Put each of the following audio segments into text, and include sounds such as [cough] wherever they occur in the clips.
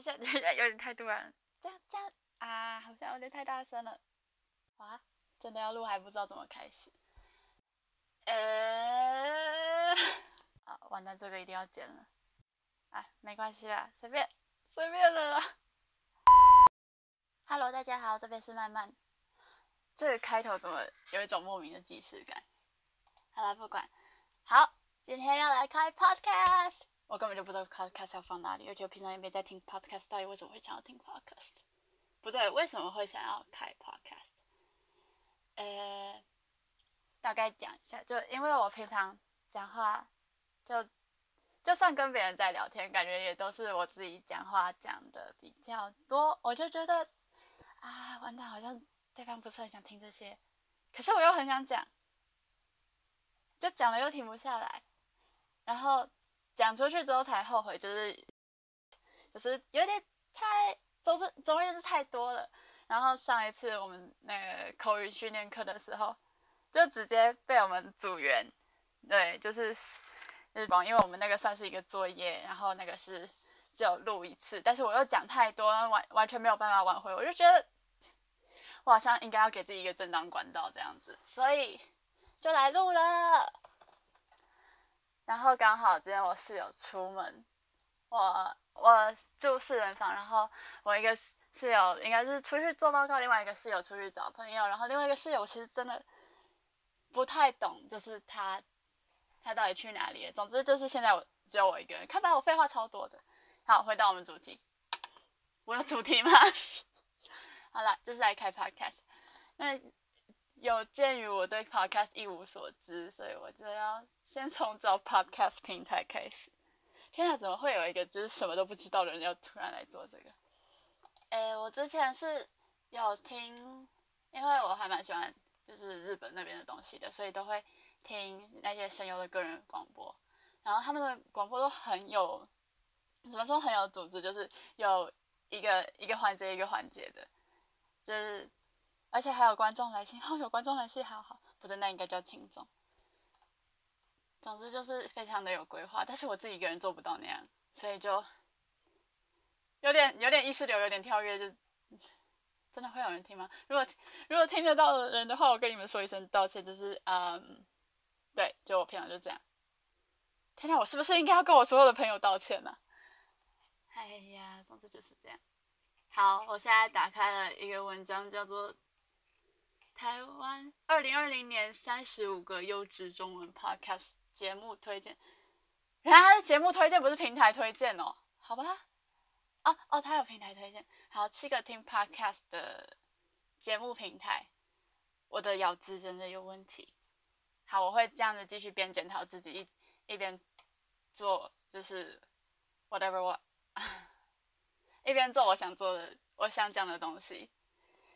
现在 [laughs] 有点太突然，这样这样啊，好像有点太大声了。啊，真的要录还不知道怎么开始。呃，[laughs] 啊，完蛋，这个一定要剪了。啊，没关系啦，随便随便了啦。Hello，大家好，这边是曼曼。这个开头怎么有一种莫名的即视感？好了，不管。好，今天要来开 Podcast。我根本就不知道 Podcast 要放哪里，而且我平常也没在听 Podcast，到底为什么会想要听 Podcast？不对，为什么会想要开 Podcast？呃，大概讲一下，就因为我平常讲话，就就算跟别人在聊天，感觉也都是我自己讲话讲的比较多，我就觉得啊，完蛋，好像对方不是很想听这些，可是我又很想讲，就讲了又停不下来，然后。讲出去之后才后悔，就是就是有点太，总之总而言之太多了。然后上一次我们那个口语训练课的时候，就直接被我们组员，对，就是日本，因为我们那个算是一个作业，然后那个是只有录一次，但是我又讲太多，完完全没有办法挽回，我就觉得我好像应该要给自己一个正当管道这样子，所以就来录了。然后刚好今天我室友出门，我我住四人房，然后我一个室友应该是出去做报告，另外一个室友出去找朋友，然后另外一个室友其实真的不太懂，就是他他到底去哪里了。总之就是现在我只有我一个人，看吧我废话超多的。好，回到我们主题，我有主题吗？[laughs] 好了，就是来开 podcast。那有鉴于我对 podcast 一无所知，所以我就要。先从找 podcast 平台开始。天啊，怎么会有一个就是什么都不知道的人要突然来做这个？诶，我之前是有听，因为我还蛮喜欢就是日本那边的东西的，所以都会听那些声优的个人广播。然后他们的广播都很有，怎么说很有组织，就是有一个一个环节一个环节的，就是而且还有观众来信，哦，有观众来信，好好，不是那应该叫听众。总之就是非常的有规划，但是我自己一个人做不到那样，所以就有点有点意识流，有点跳跃，就真的会有人听吗？如果如果听得到的人的话，我跟你们说一声道歉，就是嗯，对，就我平常就这样。天哪，我是不是应该要跟我所有的朋友道歉呢？哎呀，总之就是这样。好，我现在打开了一个文章，叫做《台湾二零二零年三十五个优质中文 Podcast》。节目推荐，原来他是节目推荐，不是平台推荐哦。好吧，哦哦，他有平台推荐。好，七个听 podcast 的节目平台，我的咬字真的有问题。好，我会这样子继续边检讨自己，一一边做就是 whatever 我 [laughs] 一边做我想做的，我想讲的东西。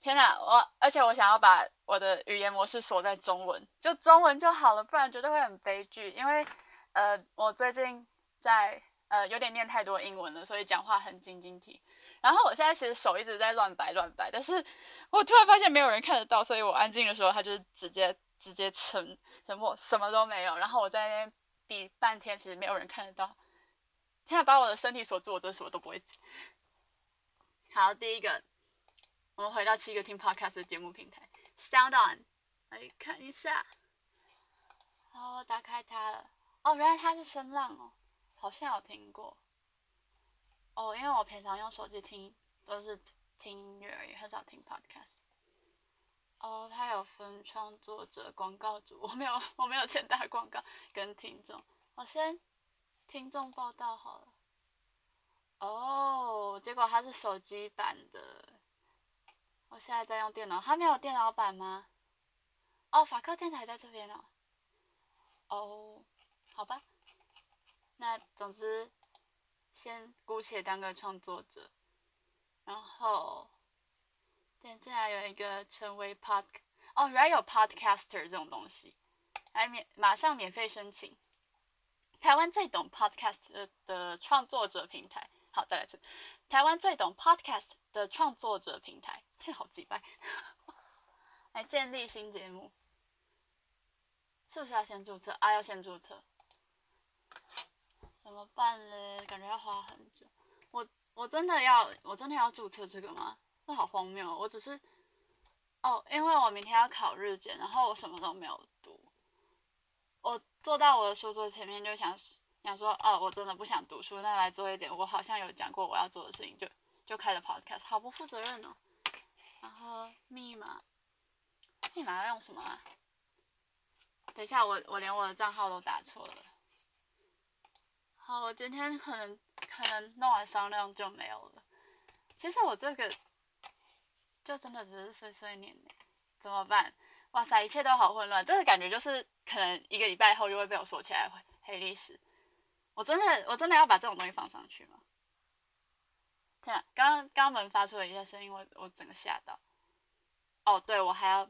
天哪，我而且我想要把我的语言模式锁在中文，就中文就好了，不然绝对会很悲剧。因为，呃，我最近在呃有点念太多英文了，所以讲话很晶晶体。然后我现在其实手一直在乱摆乱摆，但是我突然发现没有人看得到，所以我安静的时候，他就直接直接沉沉默，什么都没有。然后我在那边比半天，其实没有人看得到。天哪，把我的身体锁住，我真的什么都不会讲。好，第一个。我们回到七个听 podcast 的节目平台，Sound On，来看一下。哦，打开它了。哦，原来它是声浪哦，好像有听过。哦，因为我平常用手机听都是听音乐而已，很少听 podcast。哦，它有分创作者、广告主，我没有，[laughs] 我没有钱打广告跟听众。我先听众报道好了。哦，结果它是手机版的。我现在在用电脑，他没有电脑版吗？哦，法克电台在这边哦。哦，好吧。那总之，先姑且当个创作者，然后，现在有一个成为 pod，哦，原来有 podcaster 这种东西，来免马上免费申请。台湾最懂 podcast 的创作者平台，好，再来一次，台湾最懂 podcast 的创作者平台。天，[laughs] 好几拜，[laughs] 来建立新节目，是不是要先注册啊？要先注册，怎么办嘞？感觉要花很久。我我真的要我真的要注册这个吗？这好荒谬！我只是哦，因为我明天要考日检，然后我什么都没有读。我坐到我的书桌前面就想想说，哦，我真的不想读书，那来做一点我好像有讲过我要做的事情，就就开了 podcast，好不负责任哦。然后密码，密码要用什么啊？等一下，我我连我的账号都打错了。好，我今天可能可能弄完商量就没有了。其实我这个就真的只是碎碎念呢，怎么办？哇塞，一切都好混乱，这个感觉就是可能一个礼拜后就会被我锁起来黑历史。我真的我真的要把这种东西放上去吗？天啊，刚刚刚门发出了一下声音，我我整个吓到。哦，对，我还要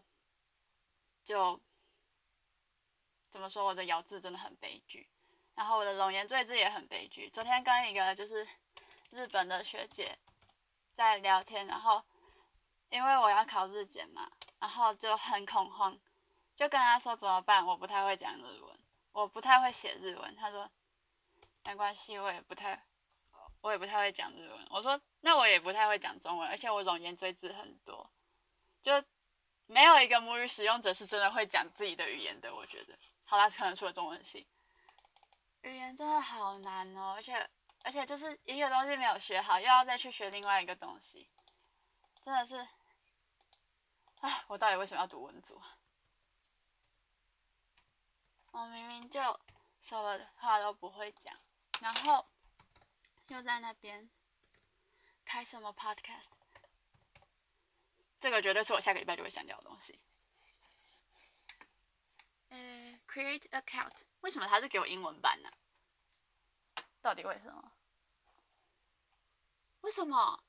就。怎么说？我的咬字真的很悲剧，然后我的龙颜赘字也很悲剧。昨天跟一个就是日本的学姐在聊天，然后因为我要考日检嘛，然后就很恐慌，就跟她说怎么办？我不太会讲日文，我不太会写日文。她说没关系，我也不太，我也不太会讲日文。我说那我也不太会讲中文，而且我龙颜赘字很多，就没有一个母语使用者是真的会讲自己的语言的，我觉得。好啦，可能除了中文系，语言真的好难哦，而且而且就是一个东西没有学好，又要再去学另外一个东西，真的是，啊，我到底为什么要读文组？我明明就什么话都不会讲，然后又在那边开什么 podcast，这个绝对是我下个礼拜就会删掉的东西。呃，create account，为什么它是给我英文版呢？到底为什么？为什么？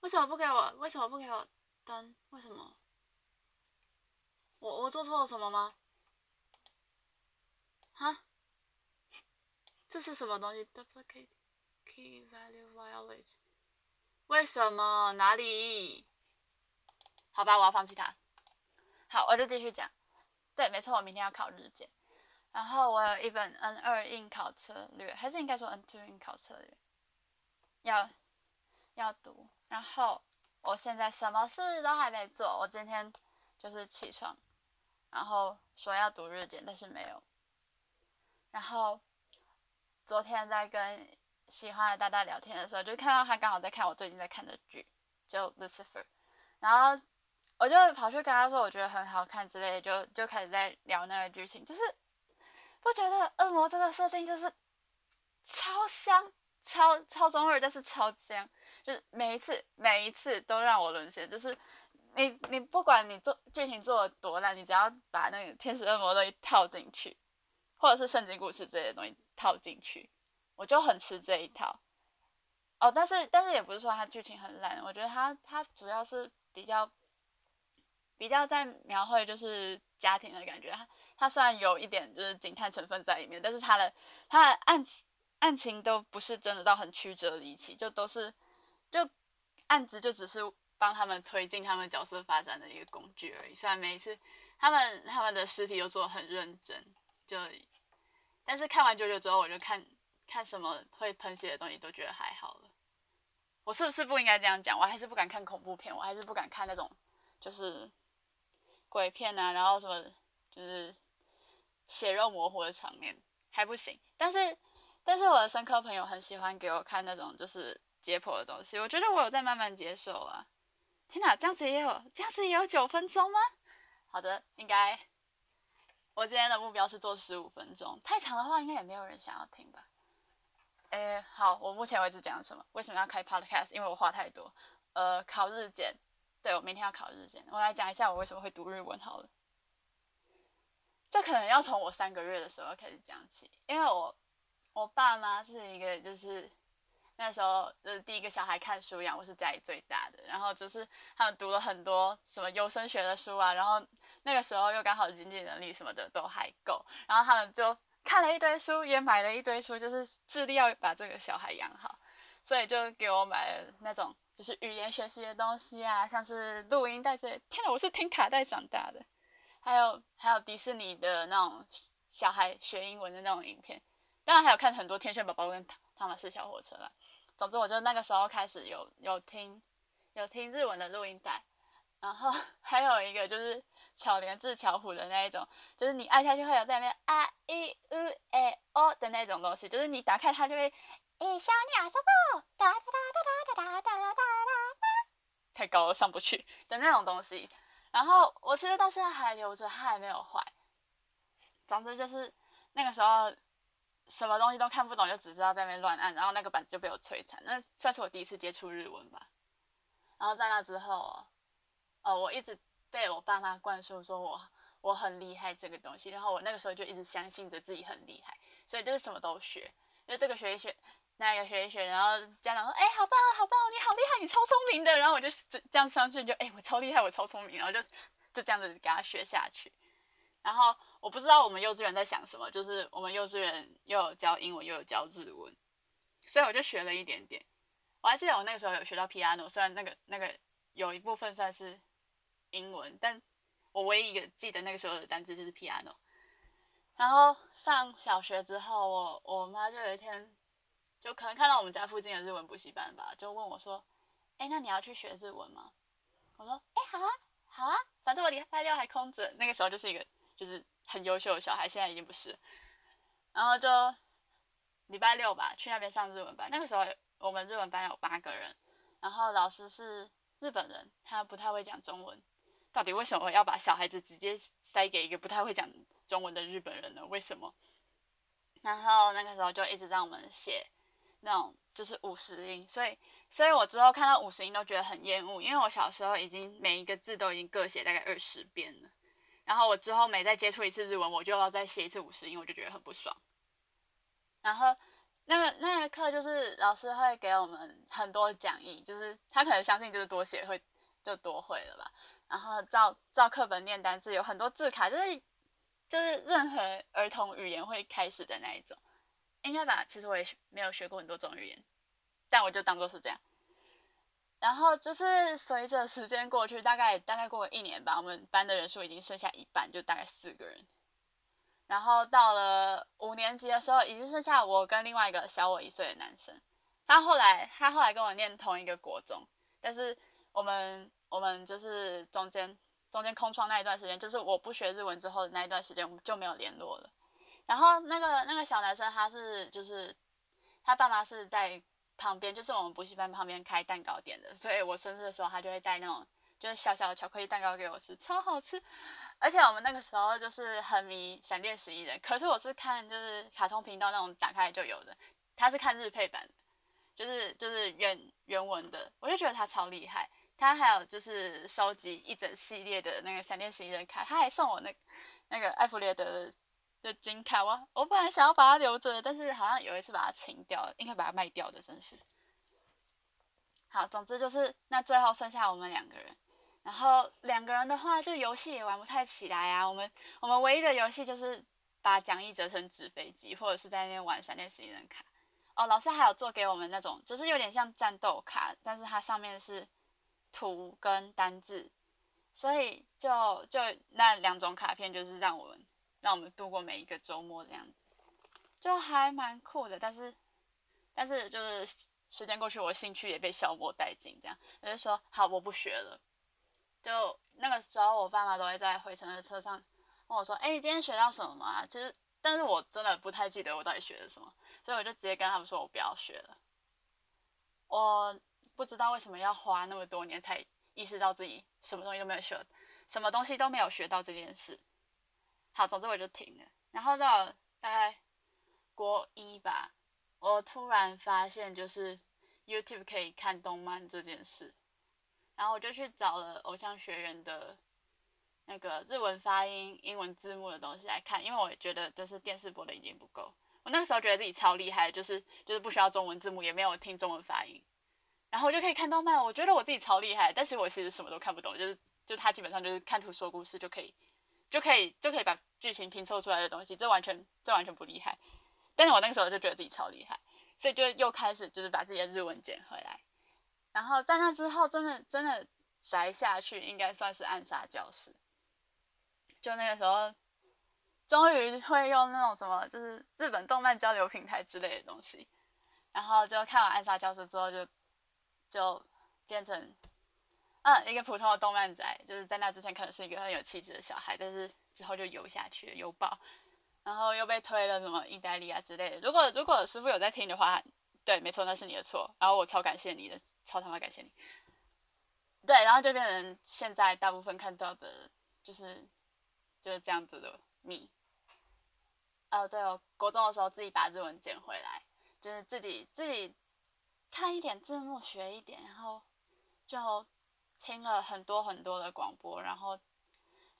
为什么不给我？为什么不给我登？为什么？我我做错了什么吗？哈？这是什么东西？duplicate key value violate？为什么？哪里？好吧，我要放弃它。好，我就继续讲。对，没错，我明天要考日检，然后我有一本 N 二应考策略，还是应该说 N two 应考策略，要要读。然后我现在什么事都还没做，我今天就是起床，然后说要读日检，但是没有。然后昨天在跟喜欢的大大聊天的时候，就看到他刚好在看我最近在看的剧，就 Lucifer，然后。我就跑去跟他说，我觉得很好看之类的，就就开始在聊那个剧情，就是不觉得恶魔这个设定就是超香、超超中二，但是超香，就是每一次每一次都让我沦陷。就是你你不管你做剧情做的多烂，你只要把那个天使恶魔东西套进去，或者是圣经故事这些东西套进去，我就很吃这一套。哦，但是但是也不是说它剧情很烂，我觉得它它主要是比较。比较在描绘就是家庭的感觉，它它虽然有一点就是警探成分在里面，但是它的它的案案情都不是真的到很曲折离奇，就都是就案子就只是帮他们推进他们角色发展的一个工具而已。虽然每一次他们他们的尸体都做的很认真，就但是看完九九之后，我就看看什么会喷血的东西都觉得还好了。我是不是不应该这样讲？我还是不敢看恐怖片，我还是不敢看那种就是。鬼片啊，然后什么就是血肉模糊的场面还不行，但是但是我的生科朋友很喜欢给我看那种就是解剖的东西，我觉得我有在慢慢接受啊。天哪，这样子也有这样子也有九分钟吗？好的，应该我今天的目标是做十五分钟，太长的话应该也没有人想要听吧。诶，好，我目前为止讲什么？为什么要开 podcast？因为我话太多。呃，考日检。对，我明天要考日检，我来讲一下我为什么会读日文好了。这可能要从我三个月的时候开始讲起，因为我我爸妈是一个就是那时候就是第一个小孩看书养，我是家里最大的，然后就是他们读了很多什么优生学的书啊，然后那个时候又刚好经济能力什么的都还够，然后他们就看了一堆书，也买了一堆书，就是致力要把这个小孩养好，所以就给我买了那种。就是语言学习的东西啊，像是录音带这些。天哪，我是听卡带长大的。还有还有迪士尼的那种小孩学英文的那种影片，当然还有看很多天线宝宝跟汤马士小火车啦。总之我就那个时候开始有有听有听日文的录音带，然后 [laughs] 还有一个就是巧连智巧虎的那一种，就是你按下去会有在那边啊一呜诶哦的那种东西，就是你打开它就会一小鸟什么哒哒哒哒哒哒哒哒哒哒，太高了上不去的那种东西。然后我其实到现在还留着，它还没有坏。总之就是那个时候什么东西都看不懂，就只知道在那边乱按，然后那个板子就被我摧残。那算是我第一次接触日文吧。然后在那之后，哦，我一直被我爸妈灌输说我我很厉害这个东西，然后我那个时候就一直相信着自己很厉害，所以就是什么都学，就这个学一学，那个学一学，然后家长说，哎，好棒，好棒，你好厉害，你超聪明的，然后我就这这样上去就，哎，我超厉害，我超聪明，然后就就这样子给他学下去。然后我不知道我们幼稚园在想什么，就是我们幼稚园又有教英文又有教日文，所以我就学了一点点。我还记得我那个时候有学到 piano，虽然那个那个有一部分算是英文，但我唯一一个记得那个时候的单词就是 piano。然后上小学之后，我我妈就有一天。就可能看到我们家附近的日文补习班吧，就问我说：“哎，那你要去学日文吗？”我说：“哎，好啊，好啊，反正我礼拜六还空着。”那个时候就是一个就是很优秀的小孩，现在已经不是。然后就礼拜六吧，去那边上日文班。那个时候我们日文班有八个人，然后老师是日本人，他不太会讲中文。到底为什么要把小孩子直接塞给一个不太会讲中文的日本人呢？为什么？然后那个时候就一直让我们写。那种就是五十音，所以，所以我之后看到五十音都觉得很厌恶，因为我小时候已经每一个字都已经各写大概二十遍了，然后我之后每再接触一次日文，我就要再写一次五十音，我就觉得很不爽。然后那个那个课就是老师会给我们很多讲义，就是他可能相信就是多写会就多会了吧，然后照照课本念单词，有很多字卡，就是就是任何儿童语言会开始的那一种。应该吧，其实我也没有学过很多种语言，但我就当做是这样。然后就是随着时间过去，大概大概过了一年吧，我们班的人数已经剩下一半，就大概四个人。然后到了五年级的时候，已经剩下我跟另外一个小我一岁的男生。他后来他后来跟我念同一个国中，但是我们我们就是中间中间空窗那一段时间，就是我不学日文之后的那一段时间，我们就没有联络了。然后那个那个小男生他是就是他爸妈是在旁边，就是我们补习班旁边开蛋糕店的，所以我生日的时候他就会带那种就是小小的巧克力蛋糕给我吃，超好吃。而且我们那个时候就是很迷闪电十一人，可是我是看就是卡通频道那种打开就有的，他是看日配版，就是就是原原文的，我就觉得他超厉害。他还有就是收集一整系列的那个闪电十一人卡，他还送我那那个艾弗列德的。金卡哇，我本来想要把它留着，但是好像有一次把它清掉了，应该把它卖掉的，真是。好，总之就是那最后剩下我们两个人，然后两个人的话就游戏也玩不太起来啊。我们我们唯一的游戏就是把讲义折成纸飞机，或者是在那边玩闪电十一人卡。哦，老师还有做给我们那种，就是有点像战斗卡，但是它上面是图跟单字，所以就就那两种卡片就是让我们。让我们度过每一个周末这样子，就还蛮酷的。但是，但是就是时间过去，我兴趣也被消磨殆尽。这样，我就说好，我不学了。就那个时候，我爸妈都会在回程的车上问我说：“哎，你今天学到什么吗？”其实，但是我真的不太记得我到底学了什么，所以我就直接跟他们说：“我不要学了。”我不知道为什么要花那么多年才意识到自己什么东西都没有学，什么东西都没有学到这件事。好，总之我就停了。然后到大概国一吧，我突然发现就是 YouTube 可以看动漫这件事，然后我就去找了偶像学院的那个日文发音、英文字幕的东西来看，因为我觉得就是电视播的已经不够。我那个时候觉得自己超厉害，就是就是不需要中文字幕，也没有听中文发音，然后我就可以看动漫。我觉得我自己超厉害，但是我其实什么都看不懂，就是就他基本上就是看图说故事就可以。就可以就可以把剧情拼凑出来的东西，这完全这完全不厉害。但是我那个时候就觉得自己超厉害，所以就又开始就是把自己的日文捡回来。然后在那之后，真的真的宅下去，应该算是暗杀教室。就那个时候，终于会用那种什么，就是日本动漫交流平台之类的东西。然后就看完《暗杀教室》之后就就变成嗯一个普通的动漫宅，就是在那之前可能是一个很有气质的小孩，但是之后就游下去，游爆，然后又被推了什么意大利啊之类的。如果如果师傅有在听的话，对，没错，那是你的错。然后我超感谢你的，超他妈感谢你。对，然后就变成现在大部分看到的，就是就是这样子的你。哦，对哦，国中的时候自己把日文捡回来，就是自己自己看一点字幕学一点，然后就听了很多很多的广播，然后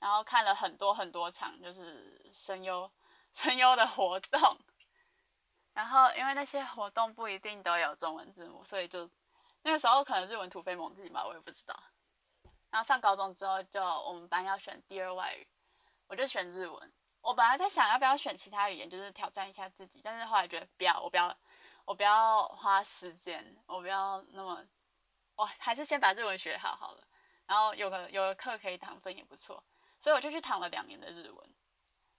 然后看了很多很多场就是声优声优的活动。然后，因为那些活动不一定都有中文字幕，所以就那个时候可能日文突飞猛进吧，我也不知道。然后上高中之后，就我们班要选第二外语，我就选日文。我本来在想要不要选其他语言，就是挑战一下自己，但是后来觉得不要，我不要，我不要花时间，我不要那么，我还是先把日文学好好了。然后有个有个课可以躺分也不错，所以我就去躺了两年的日文。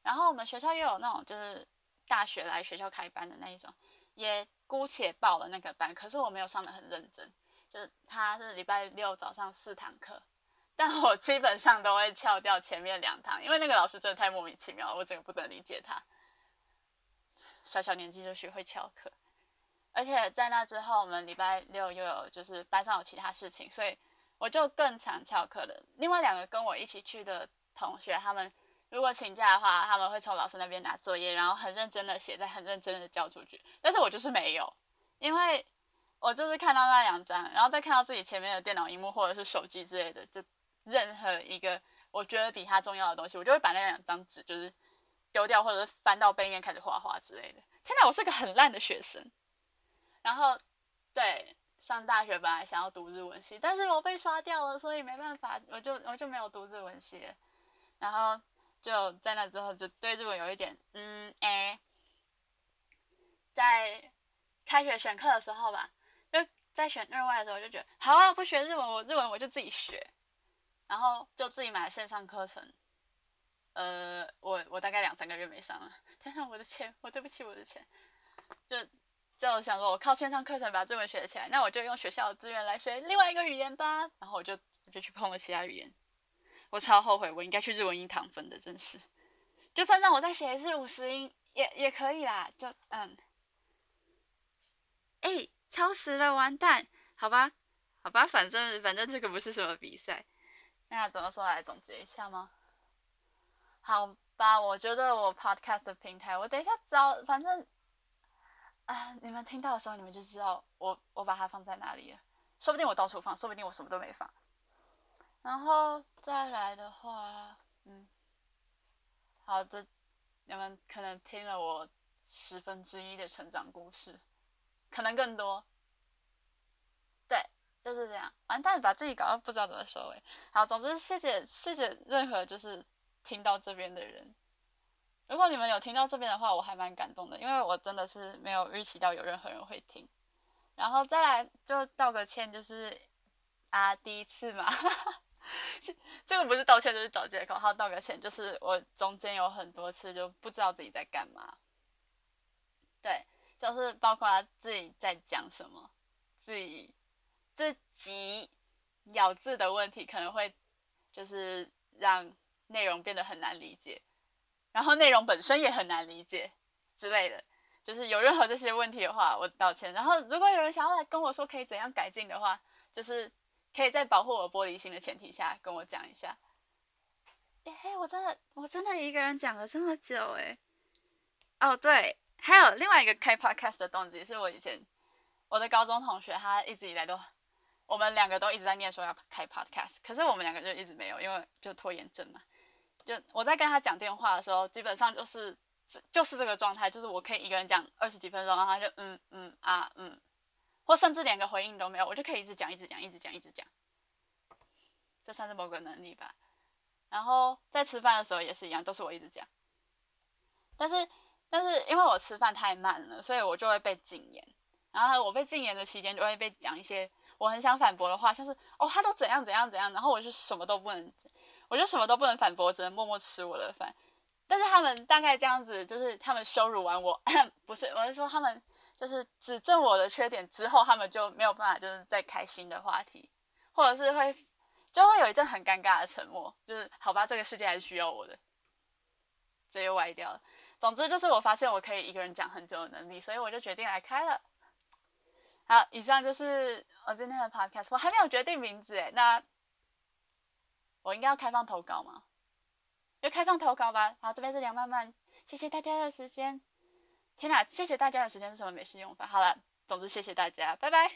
然后我们学校又有那种就是。大学来学校开班的那一种，也姑且报了那个班，可是我没有上的很认真，就是他是礼拜六早上四堂课，但我基本上都会翘掉前面两堂，因为那个老师真的太莫名其妙了，我整个不能理解他。小小年纪就学会翘课，而且在那之后，我们礼拜六又有就是班上有其他事情，所以我就更常翘课了。另外两个跟我一起去的同学，他们。如果请假的话，他们会从老师那边拿作业，然后很认真的写，再很认真的交出去。但是我就是没有，因为我就是看到那两张，然后再看到自己前面的电脑荧幕或者是手机之类的，就任何一个我觉得比它重要的东西，我就会把那两张纸就是丢掉，或者是翻到背面开始画画之类的。天哪，我是个很烂的学生。然后对上大学本来想要读日文系，但是我被刷掉了，所以没办法，我就我就没有读日文系。然后。就在那之后，就对日文有一点，嗯，哎，在开学选课的时候吧，就在选日外的时候，就觉得好啊，不学日文，我日文我就自己学，然后就自己买了线上课程，呃，我我大概两三个月没上了，天上我的钱，我对不起我的钱，就就想说，我靠线上课程把中文学起来，那我就用学校的资源来学另外一个语言吧，然后我就我就去碰了其他语言。我超后悔，我应该去日文音堂分的，真是。就算让我再写一次五十音，也也可以啦。就嗯，哎，超时了，完蛋，好吧，好吧，反正反正这个不是什么比赛。那怎么说来总结一下吗？好吧，我觉得我 podcast 的平台，我等一下找，反正啊，你们听到的时候，你们就知道我我把它放在哪里了。说不定我到处放，说不定我什么都没放。然后再来的话，嗯，好的，你们可能听了我十分之一的成长故事，可能更多。对，就是这样。完蛋，把自己搞到不知道怎么收尾。好，总之谢谢谢谢任何就是听到这边的人。如果你们有听到这边的话，我还蛮感动的，因为我真的是没有预期到有任何人会听。然后再来就道个歉，就是啊，第一次嘛。[laughs] 这个不是道歉，就是找借口。还有道个歉，就是我中间有很多次就不知道自己在干嘛。对，就是包括自己在讲什么，自己自己咬字的问题，可能会就是让内容变得很难理解，然后内容本身也很难理解之类的。就是有任何这些问题的话，我道歉。然后如果有人想要来跟我说可以怎样改进的话，就是。可以在保护我玻璃心的前提下跟我讲一下。哎，我真的我真的一个人讲了这么久哎。哦对，还有另外一个开 podcast 的动机是我以前我的高中同学，他一直以来都我们两个都一直在念说要开 podcast，可是我们两个就一直没有，因为就拖延症嘛。就我在跟他讲电话的时候，基本上就是就是这个状态，就是我可以一个人讲二十几分钟，然后他就嗯嗯啊嗯。或甚至连个回应都没有，我就可以一直讲，一直讲，一直讲，一直讲。这算是某个能力吧。然后在吃饭的时候也是一样，都是我一直讲。但是，但是因为我吃饭太慢了，所以我就会被禁言。然后我被禁言的期间，就会被讲一些我很想反驳的话，像是哦，他都怎样怎样怎样，然后我就什么都不能，我就什么都不能反驳，只能默默吃我的饭。但是他们大概这样子，就是他们羞辱完我，[laughs] 不是，我是说他们。就是指正我的缺点之后，他们就没有办法就是再开新的话题，或者是会就会有一阵很尴尬的沉默，就是好吧，这个世界还是需要我的，这又歪掉了。总之就是我发现我可以一个人讲很久的能力，所以我就决定来开了。好，以上就是我今天的 podcast，我还没有决定名字诶，那我应该要开放投稿吗？就开放投稿吧。好，这边是梁曼曼，谢谢大家的时间。天哪，谢谢大家的时间是什么美式用法？好了，总之谢谢大家，拜拜。